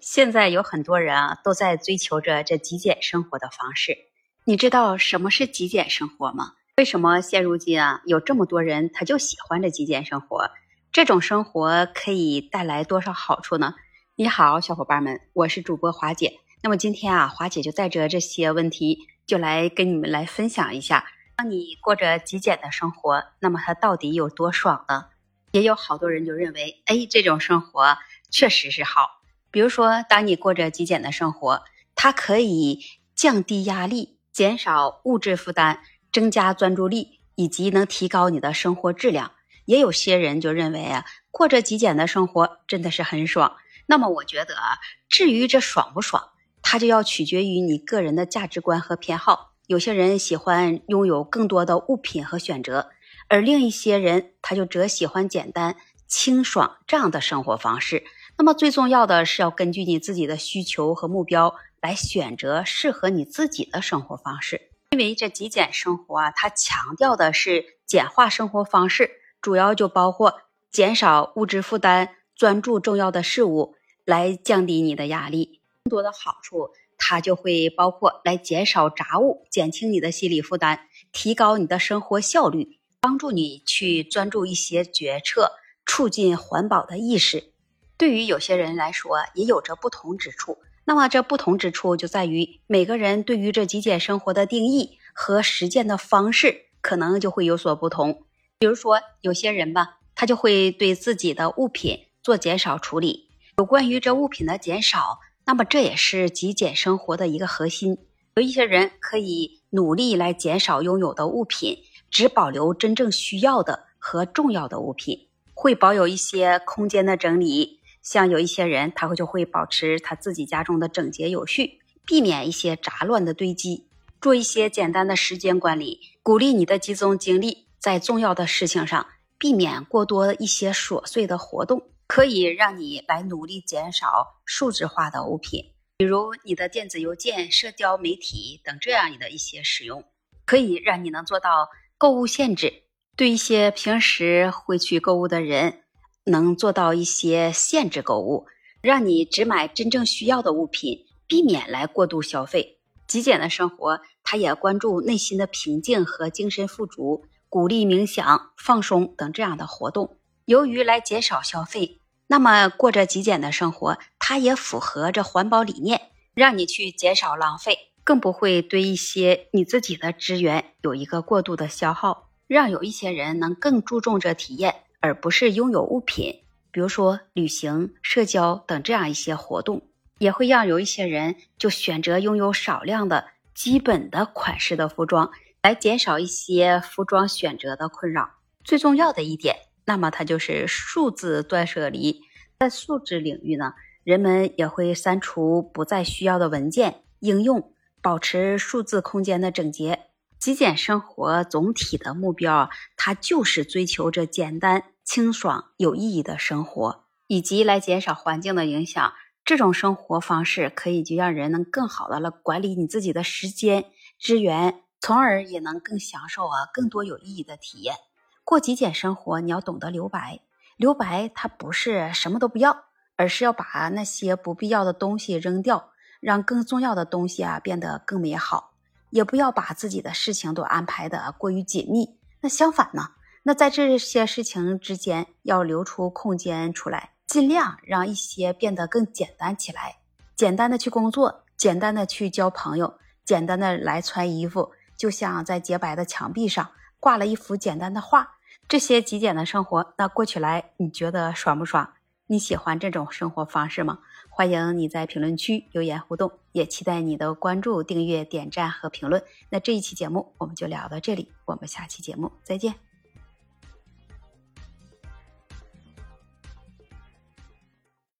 现在有很多人啊，都在追求着这极简生活的方式。你知道什么是极简生活吗？为什么现如今啊，有这么多人他就喜欢这极简生活？这种生活可以带来多少好处呢？你好，小伙伴们，我是主播华姐。那么今天啊，华姐就带着这些问题，就来跟你们来分享一下。当你过着极简的生活，那么它到底有多爽呢？也有好多人就认为，哎，这种生活确实是好。比如说，当你过着极简的生活，它可以降低压力，减少物质负担，增加专注力，以及能提高你的生活质量。也有些人就认为啊，过着极简的生活真的是很爽。那么我觉得啊，至于这爽不爽，它就要取决于你个人的价值观和偏好。有些人喜欢拥有更多的物品和选择，而另一些人他就则喜欢简单清爽这样的生活方式。那么最重要的是要根据你自己的需求和目标来选择适合你自己的生活方式。因为这极简生活啊，它强调的是简化生活方式，主要就包括减少物质负担、专注重要的事物，来降低你的压力。更多的好处，它就会包括来减少杂物，减轻你的心理负担，提高你的生活效率，帮助你去专注一些决策，促进环保的意识。对于有些人来说，也有着不同之处。那么这不同之处就在于每个人对于这极简生活的定义和实践的方式，可能就会有所不同。比如说，有些人吧，他就会对自己的物品做减少处理。有关于这物品的减少，那么这也是极简生活的一个核心。有一些人可以努力来减少拥有的物品，只保留真正需要的和重要的物品，会保有一些空间的整理。像有一些人，他会就会保持他自己家中的整洁有序，避免一些杂乱的堆积，做一些简单的时间管理，鼓励你的集中精力在重要的事情上，避免过多一些琐碎的活动，可以让你来努力减少数字化的物品，比如你的电子邮件、社交媒体等这样的一些使用，可以让你能做到购物限制，对一些平时会去购物的人。能做到一些限制购物，让你只买真正需要的物品，避免来过度消费。极简的生活，它也关注内心的平静和精神富足，鼓励冥想、放松等这样的活动。由于来减少消费，那么过着极简的生活，它也符合着环保理念，让你去减少浪费，更不会对一些你自己的资源有一个过度的消耗，让有一些人能更注重这体验。而不是拥有物品，比如说旅行、社交等这样一些活动，也会让有一些人就选择拥有少量的基本的款式的服装，来减少一些服装选择的困扰。最重要的一点，那么它就是数字断舍离。在数字领域呢，人们也会删除不再需要的文件、应用，保持数字空间的整洁。极简生活总体的目标，它就是追求着简单。清爽有意义的生活，以及来减少环境的影响，这种生活方式可以就让人能更好的来管理你自己的时间资源，从而也能更享受啊更多有意义的体验。过极简生活，你要懂得留白。留白它不是什么都不要，而是要把那些不必要的东西扔掉，让更重要的东西啊变得更美好。也不要把自己的事情都安排的过于紧密。那相反呢？那在这些事情之间要留出空间出来，尽量让一些变得更简单起来。简单的去工作，简单的去交朋友，简单的来穿衣服，就像在洁白的墙壁上挂了一幅简单的画。这些极简的生活，那过起来你觉得爽不爽？你喜欢这种生活方式吗？欢迎你在评论区留言互动，也期待你的关注、订阅、点赞和评论。那这一期节目我们就聊到这里，我们下期节目再见。